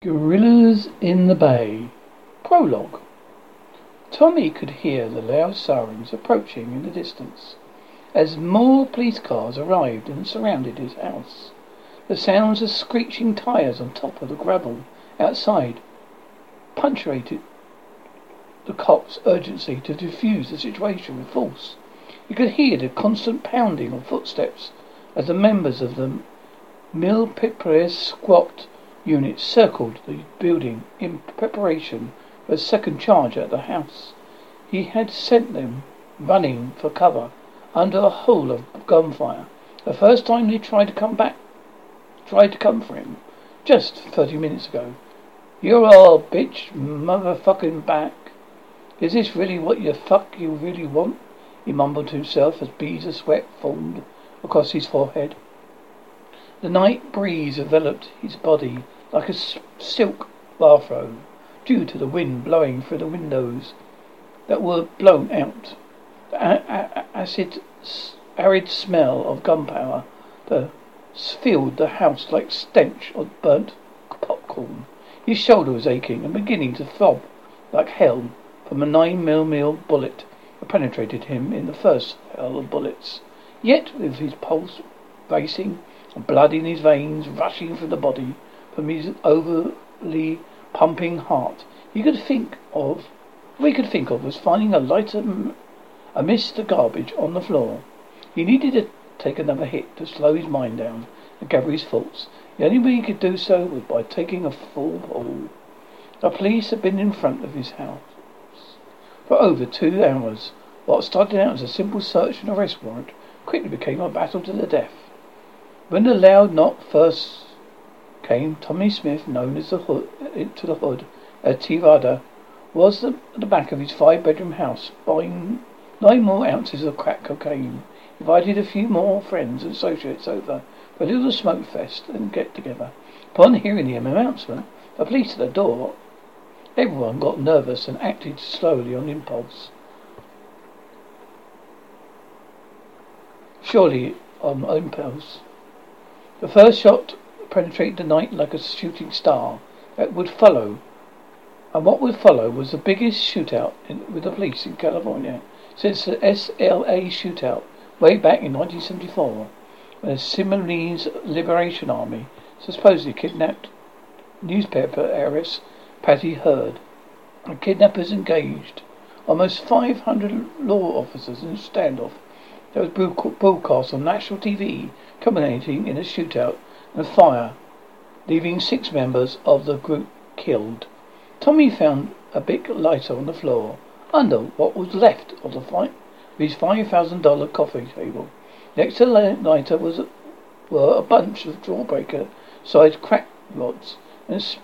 Gorillaz in the Bay. Prologue. Tommy could hear the loud sirens approaching in the distance as more police cars arrived and surrounded his house. The sounds of screeching tires on top of the gravel outside punctuated the cops' urgency to defuse the situation with force. He could hear the constant pounding of footsteps as the members of the Milpitas SWAT units circled the building in preparation for a second charge at the house. He had sent them running for cover under a hail of gunfire. The first time they tried to come back, tried to come for him, just thirty minutes ago. You're all bitch motherfucking back. Is this really what you fuck you really want? He mumbled to himself as beads of sweat formed across his forehead. The night breeze enveloped his body like a silk bathrobe due to the wind blowing through the windows that were blown out. The acid, arid smell of gunpowder the filled the house like stench of burnt popcorn. His shoulder was aching and beginning to throb like hell from a nine millimeter bullet that penetrated him in the first hell of bullets. Yet, with his pulse racing and blood in his veins rushing through the body, from his overly pumping heart. He could think of, all he could think of was finding a lighter amidst the garbage on the floor. He needed to take another hit to slow his mind down and gather his thoughts. The only way he could do so was by taking a full pull. The police had been in front of his house for over two hours. What started out as a simple search and arrest warrant quickly became a battle to the death. When the loud knock first came Tommy Smith, known as the hood, to the hood as Tivada, was at the back of his five-bedroom house, buying nine more ounces of crack cocaine. He invited a few more friends and associates over for a little smoke fest and get-together. Upon hearing the announcement, the police at the door, everyone got nervous and acted slowly on impulse. Surely on impulse. The first shot penetrate the night like a shooting star. That would follow, and what would follow was the biggest shootout in, with the police in California since the SLA shootout way back in 1974, when the Symbionese Liberation Army supposedly kidnapped newspaper heiress Patty Hearst. The kidnappers engaged almost 500 law officers in a standoff that was broadcast on national TV, culminating in a shootout and fire, leaving six members of the group killed. Tommy found a big lighter on the floor under what was left of the fight his five thousand dollar coffee table. Next to the lighter was were a bunch of jawbreaker sized crack rods and sp-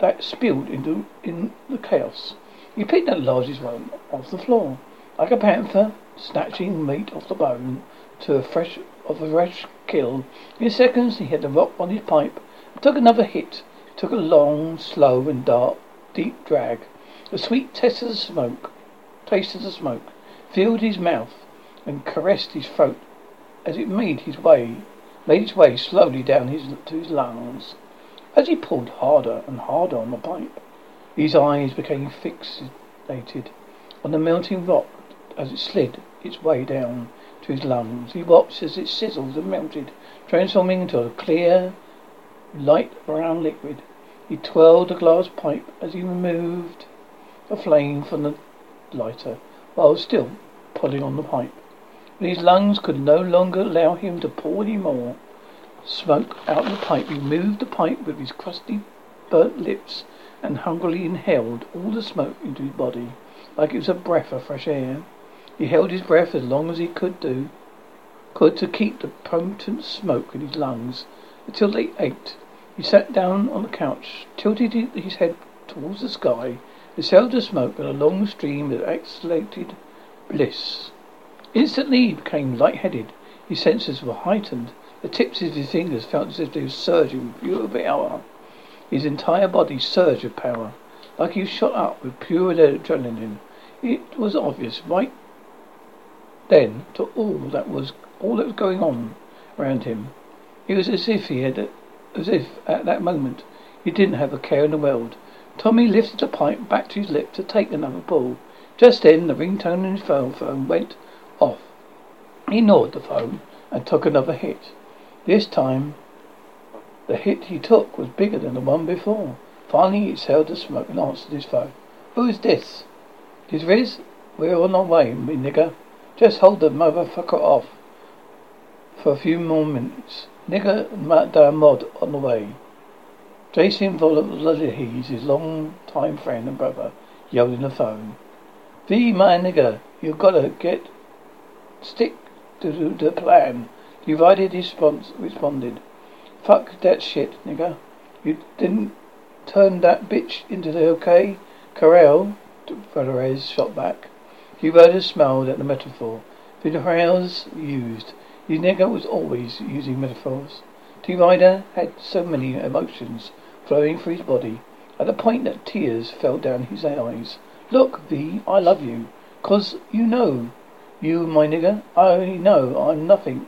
that spilled into in the chaos. He picked the largest one off the floor, like a panther snatching meat off the bone to a fresh of a kill. In seconds he had the rock on his pipe and took another hit. Took a long, slow and dark, deep drag. The sweet taste of the smoke, taste of the smoke, filled his mouth and caressed his throat as it made his way, made its way slowly down his to his lungs. As he pulled harder and harder on the pipe, his eyes became fixated on the melting rock as it slid its way down to his lungs. He watched as it sizzled and melted, transforming into a clear, light brown liquid. He twirled the glass pipe as he removed the flame from the lighter, while still pulling on the pipe. When his lungs could no longer allow him to pour any more smoke out of the pipe, he moved the pipe with his crusty, burnt lips and hungrily inhaled all the smoke into his body, like it was a breath of fresh air. He held his breath as long as he could do, could to keep the potent smoke in his lungs until they ached. He sat down on the couch, tilted his head towards the sky, and exhaled the smoke in a long stream of exhalated bliss. Instantly he became light-headed. His senses were heightened. The tips of his fingers felt as if they were surging with pure power. His entire body surged with power, like he was shot up with pure adrenaline. It was obvious right then to all that was all that was going on around him. It was as if he had as if at that moment He didn't have a care in the world. Tommy lifted the pipe back to his lip to take another pull. Just then, the ringtone in his phone phone went off. He ignored the phone and took another hit. This time, the hit he took was bigger than the one before. Finally, he exhaled the smoke and answered his phone. Who's this? This Riz? We're on our way, me nigger. Just hold the motherfucker off for a few more minutes. Nigger mod on the way. Jason Voorhees, his long-time friend and brother, yelled in the phone. V, my nigger, you gotta get stick to the plan. Divided his response responded. Fuck that shit, nigger. You didn't turn that bitch into the okay? Corral, Flores shot back. Divided smiled at the metaphor. Flores used. The nigger was always using metaphors. T. Ryder had so many emotions flowing through his body, at the point that tears fell down his eyes. Look, V, I love you. Cause you know, you, my nigger, I only know I'm nothing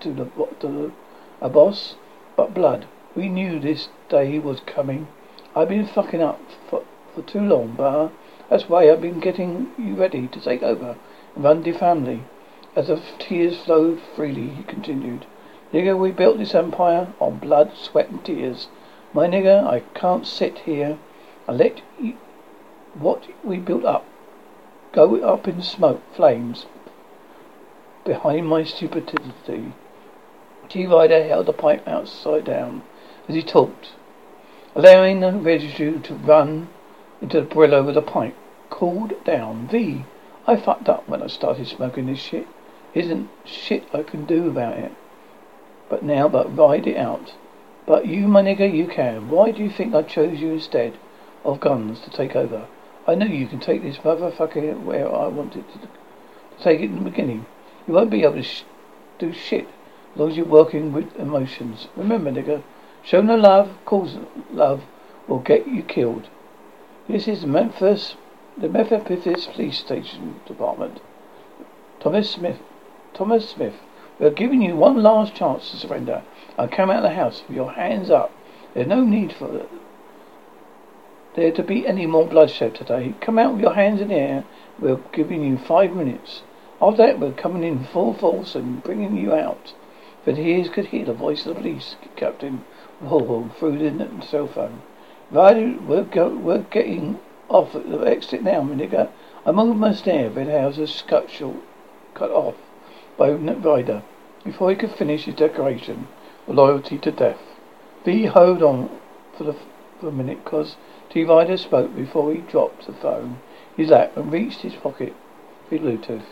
to the, to the a boss, but blood. We knew this day was coming. I've been fucking up for, for too long, but that's why I've been getting you ready to take over and run the family. As the tears flowed freely, he continued, Nigger, we built this empire on blood, sweat, and tears. My nigger, I can't sit here and let you, what we built up go up in smoke, flames, behind my stupidity. T. Rider held the pipe outside down as he talked, allowing the residue to run into the brillo with the pipe. Cooled down. V. I fucked up when I started smoking this shit. Isn't shit I can do about it. But now, but ride it out. But you, my nigger, you can. Why do you think I chose you instead of guns to take over? I know you can take this motherfucker where I wanted to take it in the beginning. You won't be able to sh- do shit as long as you're working with emotions. Remember, nigger, show no love, cause love will get you killed. This is Memphis, the Memphis Police Station Department. Thomas Smith Thomas Smith, we are giving you one last chance to surrender and come out of the house with your hands up. There's no need for there to be any more bloodshed today. Come out with your hands in the air. We're giving you five minutes. After that, we're coming in full force and bringing you out. But he could hear the voice of the police captain Volvo through the cell phone. Right, we're, go, we're getting off at the exit now, nigger. I'm almost there. Red House's cut short, cut off by Ryder before he could finish his declaration of loyalty to death. V held on for, the, for a minute because T. Ryder spoke before he dropped the phone his lap and reached his pocket for Bluetooth.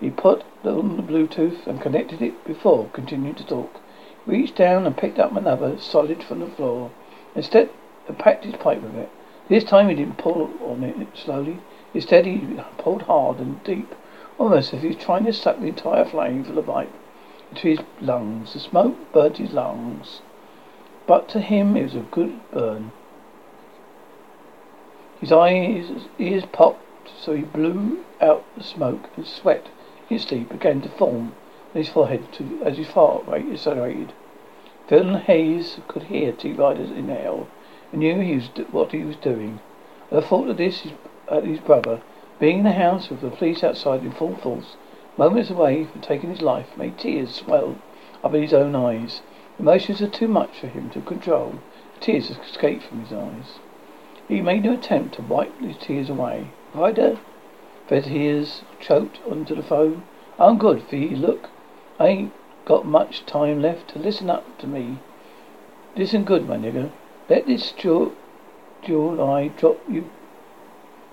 He put on the Bluetooth and connected it before continuing to talk. He reached down and picked up another solid from the floor. Instead, and packed his pipe with it. This time he didn't pull on it slowly. Instead, he pulled hard and deep Almost as if he was trying to suck the entire flame from the pipe into his lungs. The smoke burnt his lungs. But to him it was a good burn. His eyes, ears popped, so he blew out the smoke, and sweat instantly began to form on his forehead to, as his heart rate accelerated. Phil Hayes could hear T. Ryder's inhale knew he was what he was doing. At the thought of this, his, uh, his brother being in the house with the police outside in full force, moments away from taking his life, made tears swell up in his own eyes. Emotions were too much for him to control. Tears escaped from his eyes. He made no attempt to wipe these tears away. Ryder, the tears choked onto the phone. I'm good, for V. Look, I ain't got much time left to listen up to me. Listen good, my nigger. Let this jewel, jewel eye drop you,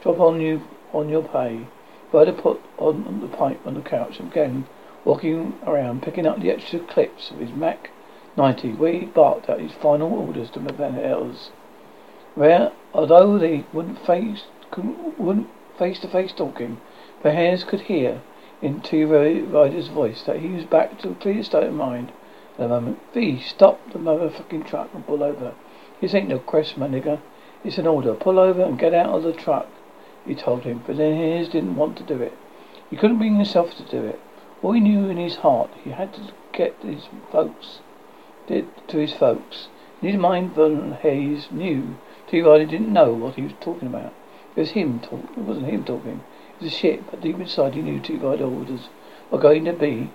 drop on you on your pay. Ryder put on the pipe on the couch and began walking around, picking up the extra clips of his Mac 90, where he barked out his final orders to Von Hayes. Where, although they wouldn't face, wouldn't face-to-face talking, the hands could hear in T. Ryder's voice that he was back to a clear state of mind at the moment. V, stop the motherfucking truck and pull over. This ain't no quest, my nigger. It's an order. Pull over and get out of the truck he told him, but then Hayes didn't want to do it. He couldn't bring himself to do it. All he knew in his heart, he had to get his folks, did to his folks. In his mind, Von Hayes knew T. Riley didn't know what he was talking about. It was him talk. It wasn't him talking. It was a shit. But deep inside, he knew T. Riley orders were going to be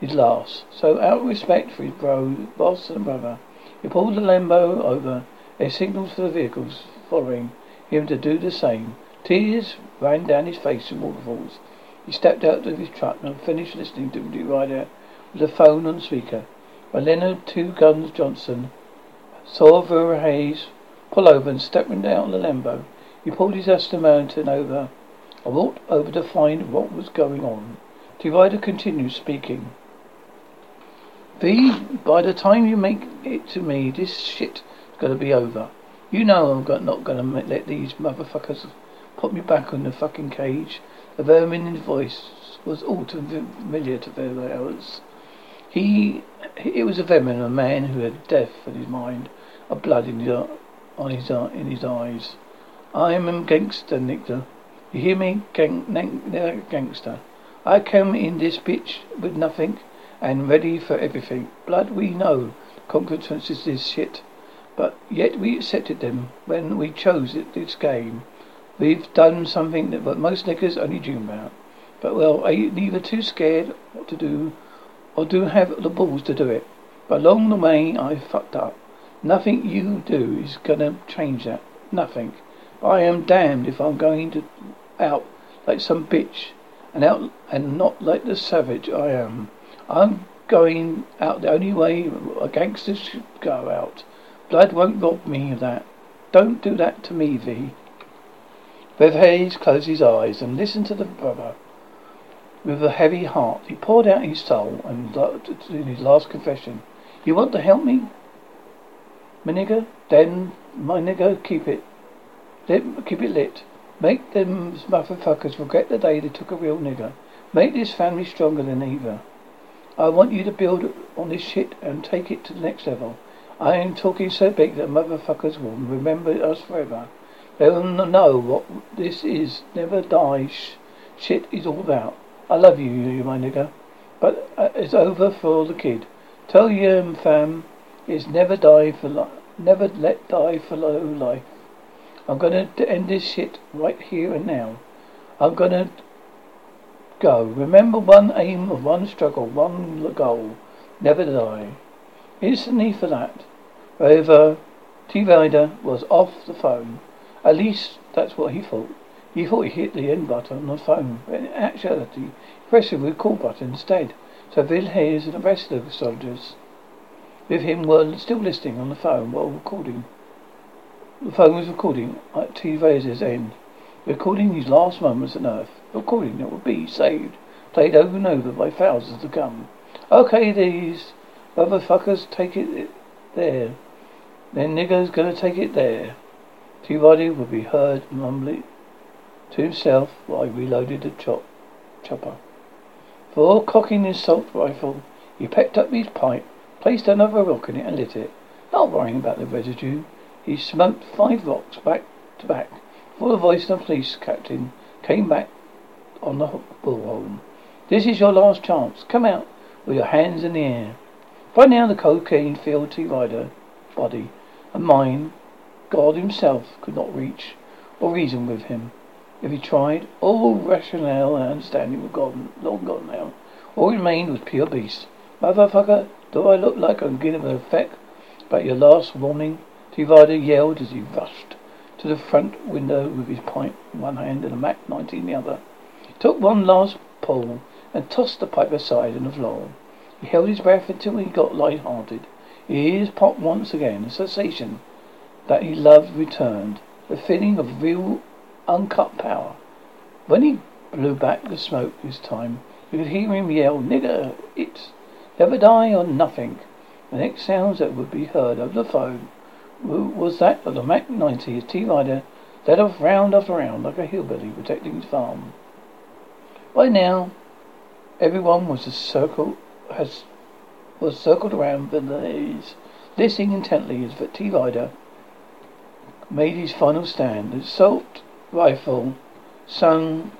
his last. So, out of respect for his bro, boss, and brother, he pulled the Lambo over. They signaled for the vehicles following him to do the same. Tears ran down his face in waterfalls. He stepped out of his truck and finished listening to the rider with the phone on speaker. When Leonard Two Guns Johnson saw Vera Hayes pull over and stepping down the Lambo, he pulled his Aston Martin over and walked over to find what was going on. The rider continued speaking. V, by the time you make it to me, this shit's gonna be over. You know I'm not gonna let these motherfuckers put me back in the fucking cage. The vermin in his voice was all too familiar to the others. He, it was a vermin, a man who had death in his mind, a blood in his, on his, in his eyes. I am a gangster, Nicker. You hear me, gang gang, gangster? I came in this bitch with nothing and ready for everything. Blood, we know consequences this shit. But yet we accepted them when we chose it, this game. We've done something that most niggers only dream about. But well, are neither too scared what to do or do have the balls to do it? But along the way I fucked up. Nothing you do is gonna change that. Nothing. But I am damned if I'm going to out like some bitch and out and not like the savage I am. I'm going out the only way a gangster should go out. Blood won't rob me of that. Don't do that to me, V. Bev Hayes closed his eyes and listened to the brother. With a heavy heart, he poured out his soul and in his last confession. You want to help me? My nigger? Then, my nigger, keep it. Lit, keep it lit. Make them motherfuckers forget the day they took a real nigger. Make this family stronger than either. I want you to build on this shit and take it to the next level. I am talking so big that motherfuckers will remember us forever. They'll know what this is. Never die. Sh- shit is all about. I love you, you my nigger. But uh, it's over for the kid. Tell your fam, it's never die for life. Never let die for low life. I'm gonna end this shit right here and now. I'm gonna go. Remember one aim of one struggle, one goal. Never die. Instantly for that. However, T Rider was off the phone. At least that's what he thought. He thought he hit the end button on the phone, but in actuality, he pressed the record button instead. So Bill Hayes and the rest of the soldiers with him were still listening on the phone while recording. The phone was recording at T. Razor's end, recording his last moments on Earth. Recording that would be saved, played over and over by thousands to come. Okay, these motherfuckers take it there. Then nigger's gonna take it there. T-Body would be heard mumbling to himself while he reloaded the chop, chopper. Before cocking his assault rifle, he picked up his pipe, placed another rock in it, and lit it. Not worrying about the residue, he smoked five rocks back to back before the voice of the police captain came back on the bullhorn. This is your last chance. Come out with your hands in the air. By now the cocaine filled T Rider body and mine God himself could not reach or reason with him. If he tried, all rationale and understanding were gone, long gone now. All remained was pure beast. Motherfucker, do I look like I'm giving an effect about your last warning? T Rider yelled as he rushed to the front window with his pipe in one hand and a Mac 19 in the other. Took one last pull and tossed the pipe aside on the floor. He held his breath until he got light-hearted. His ears popped once again. A sensation that he loved returned. The feeling of real uncut power. When he blew back the smoke this time, you could hear him yell, Nigger, it's never die or nothing. The next sounds that would be heard over the phone was that of the Mac 90 as T Rider led off round after round like a hillbilly protecting his farm. By now, everyone was a circle has was circled around the knees, listening intently as the T Rider made his final stand. The assault rifle sung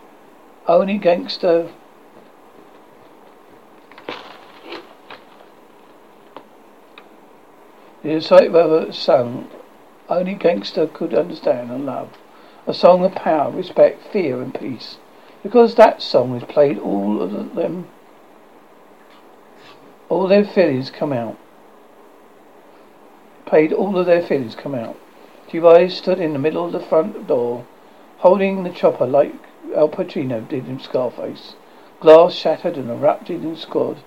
only gangster the The rifle sung only gangster could understand and love. A song of power, respect, fear and peace. Because that song is played all of them all their feelings come out. Played all of their feelings come out. G.Y. stood in the middle of the front door, holding the chopper like Al Pacino did in Scarface. Glass shattered and erupted in squad.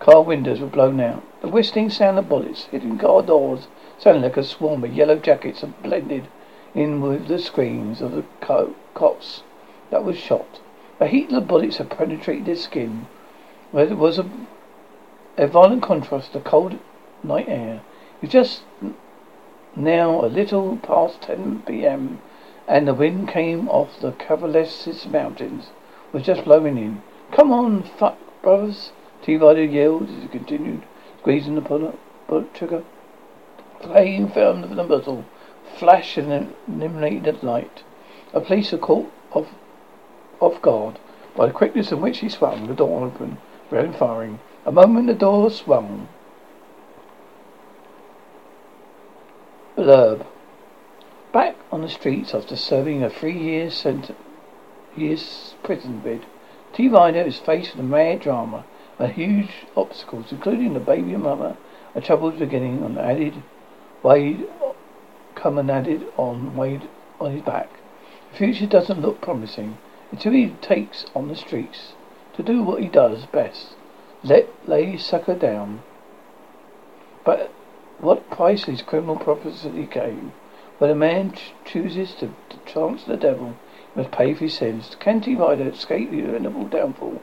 Car windows were blown out. The whistling sound of bullets hitting car doors sounded like a swarm of yellow jackets and blended in with the screams of the co- cops that was shot. The heat of the bullets had penetrated their skin, where there was a, a violent contrast to the cold night air. It was just now a little past 10 p.m. and the wind came off the Cavalesis mountains, was just blowing in. Come on, fuck, brothers, T-Rider yelled as he continued squeezing the bullet, bullet trigger. Flame found the muzzle, flash and illuminated light. A police were caught off, off guard by the quickness in which he swung the door open, without firing. A moment the door swung. Blurb. Back on the streets after serving a three year sentence, years prison bid, T. Rider is faced with a mad drama and huge obstacles, including the baby mother, a troubled beginning on added Wade come and added on Wade on his back. The future doesn't look promising until he takes on the streets to do what he does best. Let lay sucker down. But what price is criminal propensity game? When a man ch- chooses to, to chance the devil, he must pay for his sins. Can T. Rider escape the inevitable downfall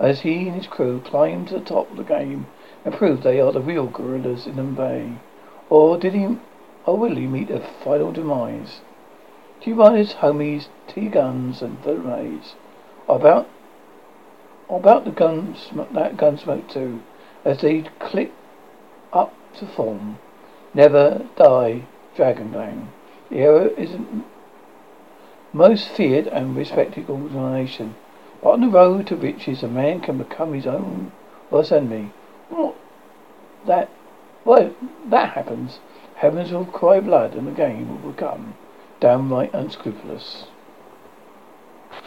as he and his crew climb to the top of the game and prove they are the real gorillas in the bay? Or did he, or will he meet a final demise? T. Rider's homies, T guns and grenades are about about the guns that gunsmoke too, as they click up to form. Never die, Dragon Gang. The Arrow is a most feared and respected organization. But on the road to riches, a man can become his own worst enemy. What that, well, that happens. Heavens will cry blood, and the game will become downright unscrupulous.